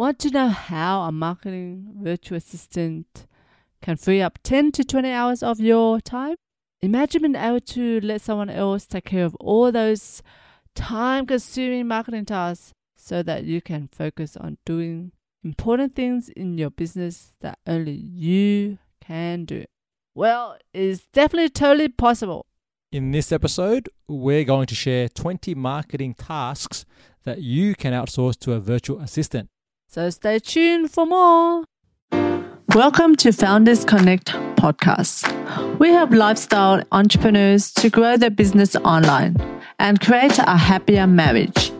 Want to know how a marketing virtual assistant can free up 10 to 20 hours of your time? Imagine being able to let someone else take care of all those time consuming marketing tasks so that you can focus on doing important things in your business that only you can do. Well, it's definitely totally possible. In this episode, we're going to share 20 marketing tasks that you can outsource to a virtual assistant. So stay tuned for more. Welcome to Founders Connect podcast. We help lifestyle entrepreneurs to grow their business online and create a happier marriage.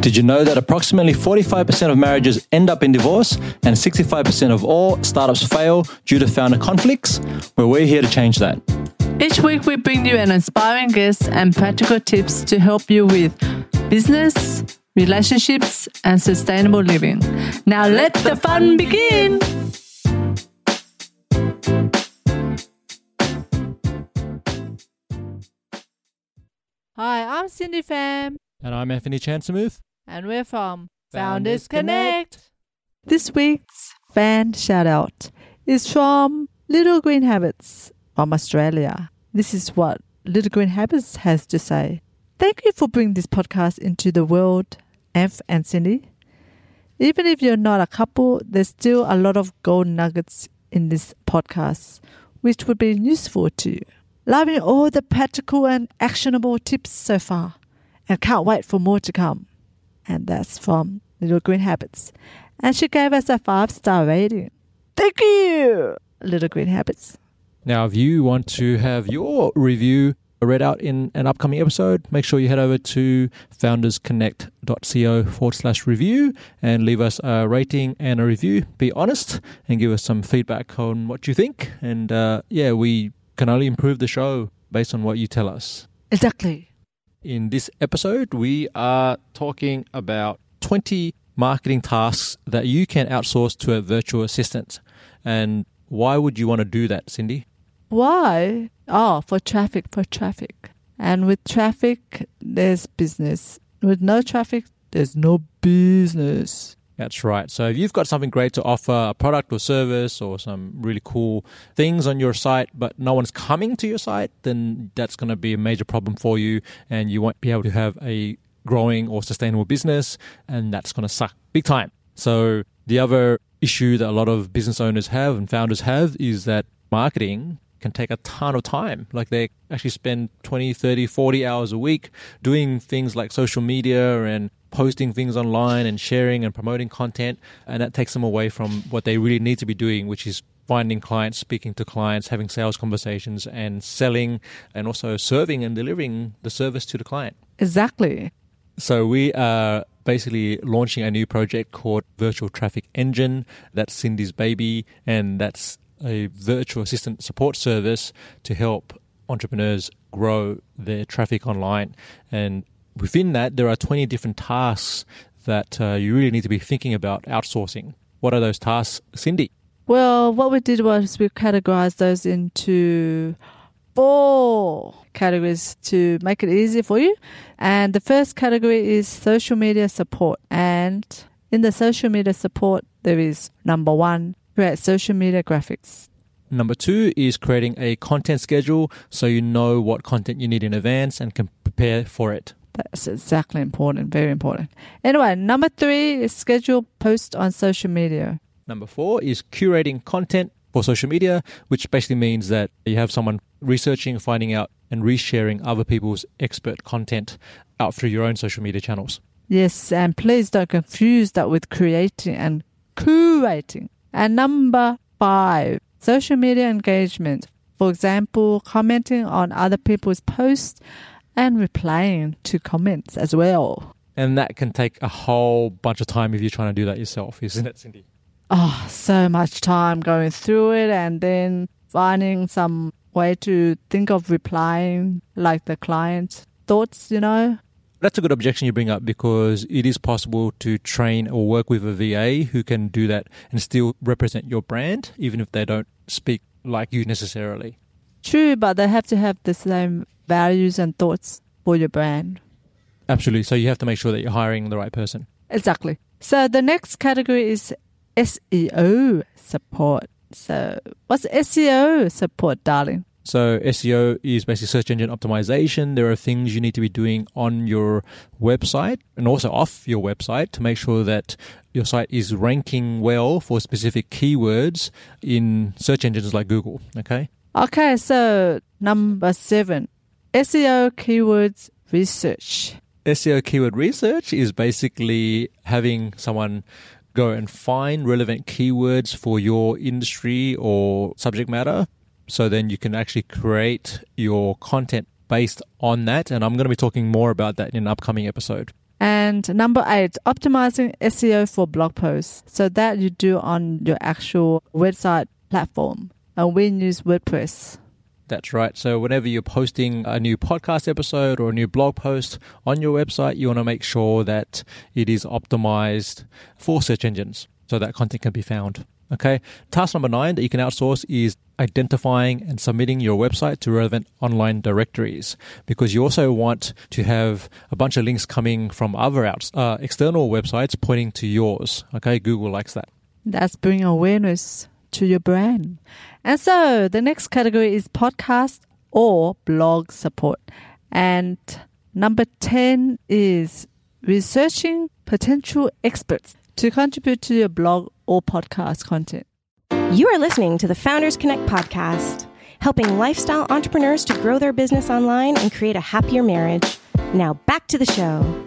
Did you know that approximately 45% of marriages end up in divorce and 65% of all startups fail due to founder conflicts? Well, we're here to change that. Each week, we bring you an inspiring guest and practical tips to help you with business, relationships, and sustainable living. Now let the fun begin! Hi, I'm Cindy Pham, And I'm Anthony Chansamuth. and we're from Founders Founders Connect. This week's fan shout out is from Little Green Habits from Australia. This is what Little Green Habits has to say. Thank you for bringing this podcast into the world, Anth and Cindy. Even if you're not a couple, there's still a lot of gold nuggets in this podcast, which would be useful to you. Loving all the practical and actionable tips so far, and can't wait for more to come. And that's from Little Green Habits. And she gave us a five star rating. Thank you, Little Green Habits. Now, if you want to have your review read out in an upcoming episode, make sure you head over to foundersconnect.co forward slash review and leave us a rating and a review. Be honest and give us some feedback on what you think. And uh, yeah, we can only improve the show based on what you tell us. Exactly. In this episode, we are talking about 20 marketing tasks that you can outsource to a virtual assistant. And why would you want to do that, Cindy? Why? Oh, for traffic, for traffic. And with traffic, there's business. With no traffic, there's no business. That's right. So if you've got something great to offer, a product or service or some really cool things on your site, but no one's coming to your site, then that's going to be a major problem for you and you won't be able to have a growing or sustainable business and that's going to suck big time. So the other issue that a lot of business owners have and founders have is that marketing can take a ton of time. Like they actually spend 20, 30, 40 hours a week doing things like social media and posting things online and sharing and promoting content. And that takes them away from what they really need to be doing, which is finding clients, speaking to clients, having sales conversations and selling and also serving and delivering the service to the client. Exactly. So we are basically launching a new project called Virtual Traffic Engine. That's Cindy's baby, and that's a virtual assistant support service to help entrepreneurs grow their traffic online. And within that, there are 20 different tasks that uh, you really need to be thinking about outsourcing. What are those tasks, Cindy? Well, what we did was we categorized those into four categories to make it easy for you. And the first category is social media support. And in the social media support, there is number one, create social media graphics. Number two is creating a content schedule so you know what content you need in advance and can prepare for it. That's exactly important, very important. Anyway, number three is schedule posts on social media. Number four is curating content for social media, which basically means that you have someone researching, finding out, and resharing other people's expert content out through your own social media channels. Yes, and please don't confuse that with creating and curating. And number five, social media engagement. For example, commenting on other people's posts and replying to comments as well. And that can take a whole bunch of time if you're trying to do that yourself, isn't it, Cindy? Oh, so much time going through it and then finding some way to think of replying like the client's thoughts, you know? That's a good objection you bring up because it is possible to train or work with a VA who can do that and still represent your brand, even if they don't speak like you necessarily. True, but they have to have the same values and thoughts for your brand. Absolutely. So you have to make sure that you're hiring the right person. Exactly. So the next category is SEO support. So what's SEO support, darling? So SEO is basically search engine optimization. There are things you need to be doing on your website and also off your website to make sure that your site is ranking well for specific keywords in search engines like Google. Okay. Okay, so number seven, SEO keywords research. SEO keyword research is basically having someone go and find relevant keywords for your industry or subject matter. So then you can actually create your content based on that. And I'm going to be talking more about that in an upcoming episode. And number eight, optimizing SEO for blog posts. So that you do on your actual website platform. Uh, and we use WordPress. That's right. So, whenever you're posting a new podcast episode or a new blog post on your website, you want to make sure that it is optimized for search engines so that content can be found. Okay. Task number nine that you can outsource is identifying and submitting your website to relevant online directories because you also want to have a bunch of links coming from other outs, uh, external websites pointing to yours. Okay. Google likes that. That's bringing awareness to your brand. And so the next category is podcast or blog support. And number 10 is researching potential experts to contribute to your blog or podcast content. You are listening to the Founders Connect podcast, helping lifestyle entrepreneurs to grow their business online and create a happier marriage. Now back to the show.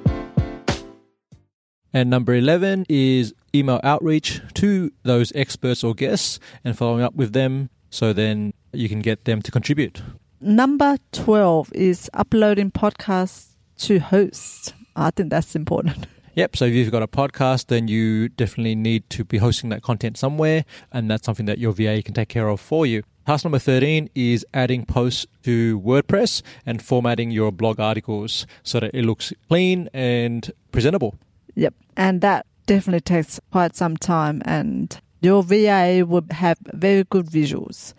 And number 11 is email outreach to those experts or guests and following up with them so then you can get them to contribute. Number 12 is uploading podcasts to hosts. I think that's important. Yep. So if you've got a podcast, then you definitely need to be hosting that content somewhere, and that's something that your VA can take care of for you. Task number 13 is adding posts to WordPress and formatting your blog articles so that it looks clean and presentable. Yep. And that definitely takes quite some time, and your VA would have very good visuals.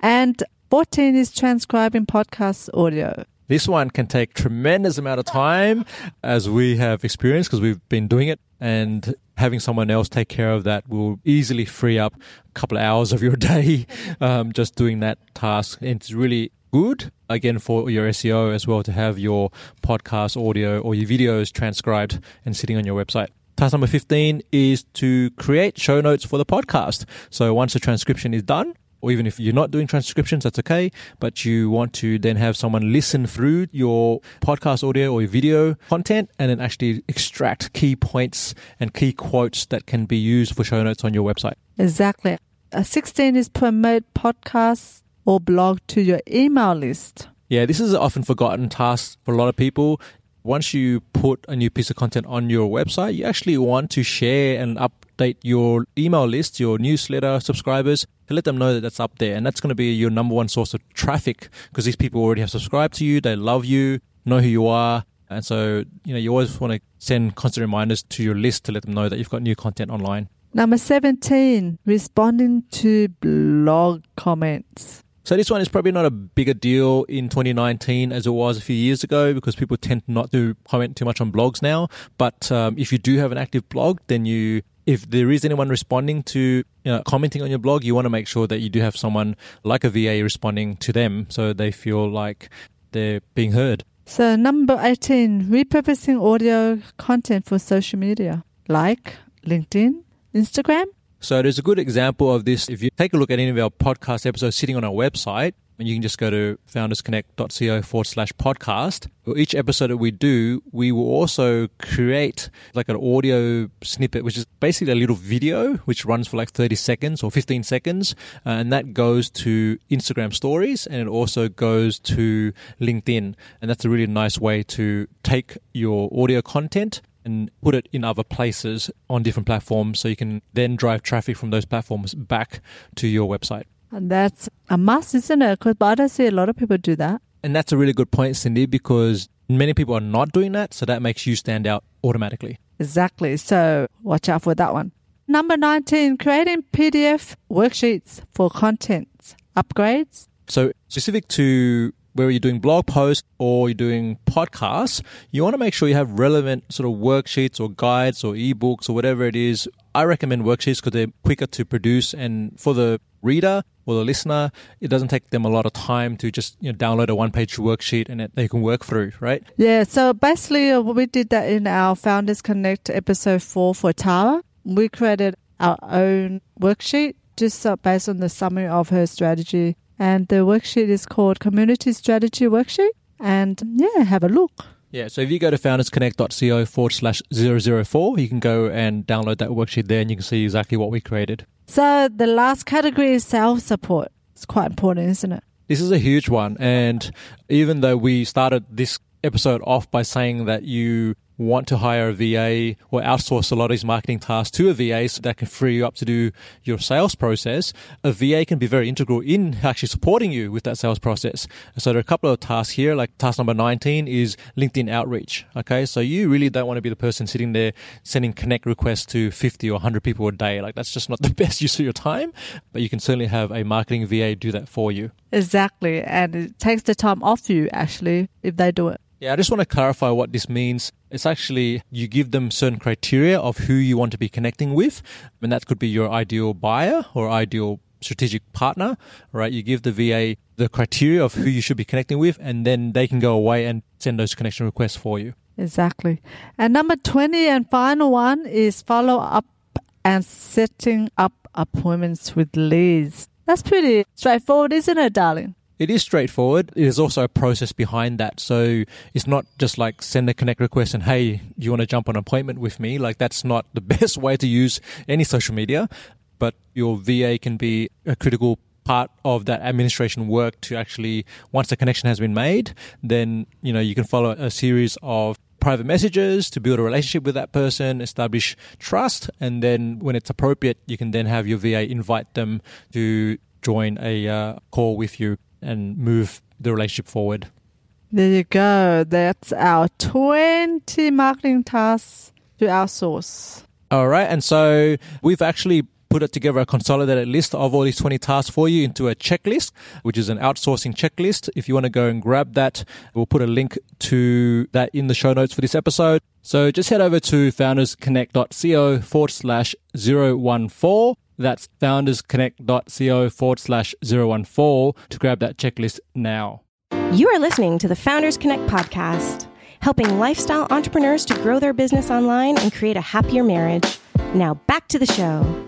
And 14 is transcribing podcast audio. This one can take tremendous amount of time, as we have experienced because we've been doing it, and having someone else take care of that will easily free up a couple of hours of your day um, just doing that task. And it's really good again for your SEO as well to have your podcast audio or your videos transcribed and sitting on your website. Task number 15 is to create show notes for the podcast. So once the transcription is done, or even if you're not doing transcriptions, that's okay. But you want to then have someone listen through your podcast audio or your video content and then actually extract key points and key quotes that can be used for show notes on your website. Exactly. Uh, 16 is promote podcasts or blog to your email list. Yeah, this is an often forgotten task for a lot of people. Once you put a new piece of content on your website, you actually want to share and update your email list, your newsletter subscribers, to let them know that that's up there. And that's going to be your number one source of traffic because these people already have subscribed to you, they love you, know who you are. And so, you know, you always want to send constant reminders to your list to let them know that you've got new content online. Number 17, responding to blog comments. So this one is probably not a bigger deal in 2019 as it was a few years ago because people tend not to comment too much on blogs now. But um, if you do have an active blog, then you, if there is anyone responding to, you know, commenting on your blog, you want to make sure that you do have someone like a VA responding to them so they feel like they're being heard. So number 18, repurposing audio content for social media like LinkedIn, Instagram, so there's a good example of this. If you take a look at any of our podcast episodes sitting on our website, and you can just go to foundersconnect.co forward slash podcast. Each episode that we do, we will also create like an audio snippet, which is basically a little video, which runs for like 30 seconds or 15 seconds. Uh, and that goes to Instagram stories and it also goes to LinkedIn. And that's a really nice way to take your audio content and put it in other places on different platforms so you can then drive traffic from those platforms back to your website. And that's a must, isn't it? Because I don't see a lot of people do that. And that's a really good point, Cindy, because many people are not doing that. So that makes you stand out automatically. Exactly. So watch out for that one. Number 19, creating PDF worksheets for content upgrades. So specific to whether you're doing blog posts or you're doing podcasts, you want to make sure you have relevant sort of worksheets or guides or ebooks or whatever it is. I recommend worksheets because they're quicker to produce and for the reader or the listener, it doesn't take them a lot of time to just you know, download a one-page worksheet and it, they can work through, right? Yeah, so basically uh, we did that in our Founders Connect episode 4 for Tara. We created our own worksheet just based on the summary of her strategy. And the worksheet is called Community Strategy Worksheet. And yeah, have a look. Yeah, so if you go to foundersconnect.co forward slash 004, you can go and download that worksheet there and you can see exactly what we created. So the last category is self support. It's quite important, isn't it? This is a huge one. And even though we started this episode off by saying that you want to hire a VA or outsource a lot of these marketing tasks to a VA so that can free you up to do your sales process, a VA can be very integral in actually supporting you with that sales process. So there are a couple of tasks here, like task number 19 is LinkedIn outreach. Okay. So you really don't want to be the person sitting there sending connect requests to 50 or 100 people a day. Like that's just not the best use of your time, but you can certainly have a marketing VA do that for you. Exactly. And it takes the time off you actually if they do it. Yeah, I just want to clarify what this means. It's actually you give them certain criteria of who you want to be connecting with, and that could be your ideal buyer or ideal strategic partner, right? You give the VA the criteria of who you should be connecting with, and then they can go away and send those connection requests for you. Exactly. And number 20 and final one is follow up and setting up appointments with leads. That's pretty straightforward, isn't it, darling? It is straightforward. There's also a process behind that. So it's not just like send a connect request and, hey, you want to jump on an appointment with me? Like that's not the best way to use any social media. But your VA can be a critical part of that administration work to actually, once the connection has been made, then, you know, you can follow a series of private messages to build a relationship with that person, establish trust, and then when it's appropriate, you can then have your VA invite them to join a uh, call with you and move the relationship forward. There you go. That's our 20 marketing tasks to outsource. All right. And so we've actually put it together a consolidated list of all these 20 tasks for you into a checklist, which is an outsourcing checklist. If you want to go and grab that, we'll put a link to that in the show notes for this episode. So just head over to foundersconnect.co forward slash 014 that's foundersconnect.co forward slash 014 to grab that checklist now. You are listening to the Founders Connect podcast, helping lifestyle entrepreneurs to grow their business online and create a happier marriage. Now back to the show.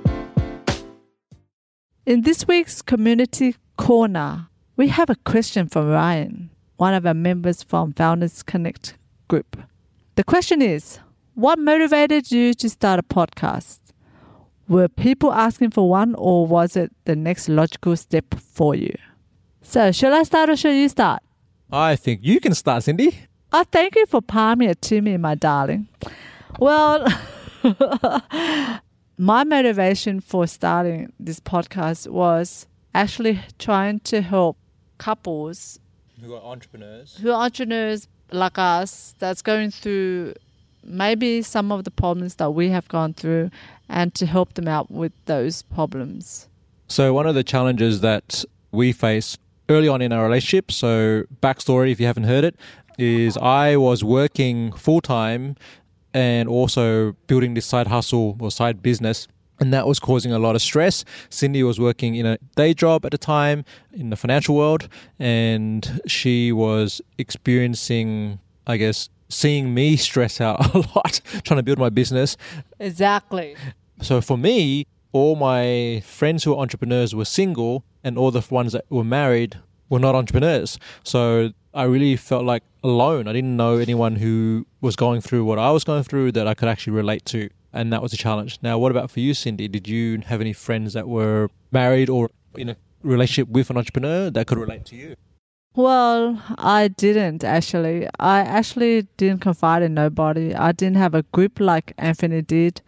In this week's Community Corner, we have a question from Ryan, one of our members from Founders Connect group. The question is What motivated you to start a podcast? Were people asking for one, or was it the next logical step for you? So, shall I start or shall you start? I think you can start, Cindy. Oh, thank you for palming it to me, my darling. Well, my motivation for starting this podcast was actually trying to help couples who are entrepreneurs, who are entrepreneurs like us, that's going through maybe some of the problems that we have gone through and to help them out with those problems. So, one of the challenges that we face early on in our relationship, so backstory if you haven't heard it, is I was working full time and also building this side hustle or side business. And that was causing a lot of stress. Cindy was working in a day job at the time in the financial world, and she was experiencing, I guess, seeing me stress out a lot trying to build my business. Exactly. So for me, all my friends who are entrepreneurs were single, and all the ones that were married were not entrepreneurs. So I really felt like alone. I didn't know anyone who was going through what I was going through that I could actually relate to. And that was a challenge. Now, what about for you, Cindy? Did you have any friends that were married or in a relationship with an entrepreneur that could relate to you? Well, I didn't actually. I actually didn't confide in nobody. I didn't have a group like Anthony did.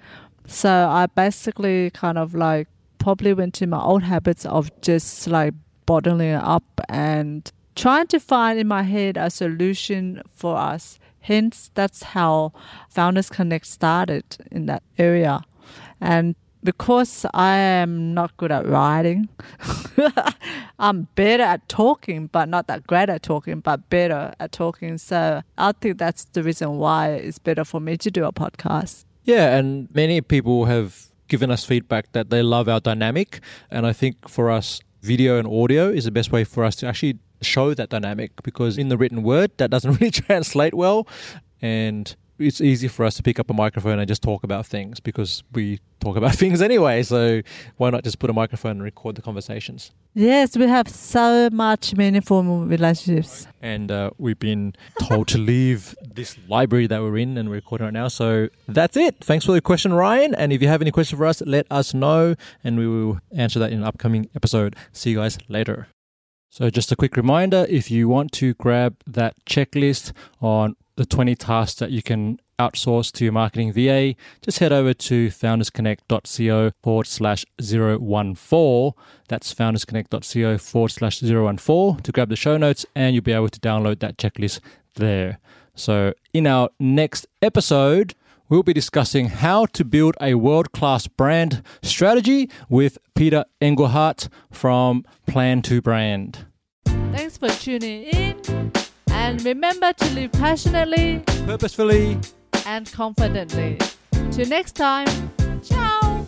So I basically kind of like probably went to my old habits of just like bottling up and trying to find in my head a solution for us. Hence, that's how Founders Connect started in that area. And because I am not good at writing, I'm better at talking, but not that great at talking, but better at talking. So I think that's the reason why it's better for me to do a podcast. Yeah, and many people have given us feedback that they love our dynamic. And I think for us, video and audio is the best way for us to actually show that dynamic because in the written word, that doesn't really translate well. And it's easy for us to pick up a microphone and just talk about things because we talk about things anyway. So why not just put a microphone and record the conversations? Yes, we have so much meaningful relationships. And uh, we've been told to leave this library that we're in and we're recording right now. So that's it. Thanks for the question, Ryan. And if you have any questions for us, let us know and we will answer that in an upcoming episode. See you guys later. So, just a quick reminder if you want to grab that checklist on the 20 tasks that you can outsource to your marketing VA, just head over to foundersconnect.co forward slash 014. That's foundersconnect.co forward slash 014 to grab the show notes and you'll be able to download that checklist there. So, in our next episode, we'll be discussing how to build a world class brand strategy with Peter Engelhardt from Plan to Brand. Thanks for tuning in. And remember to live passionately, purposefully, and confidently. Till next time, ciao!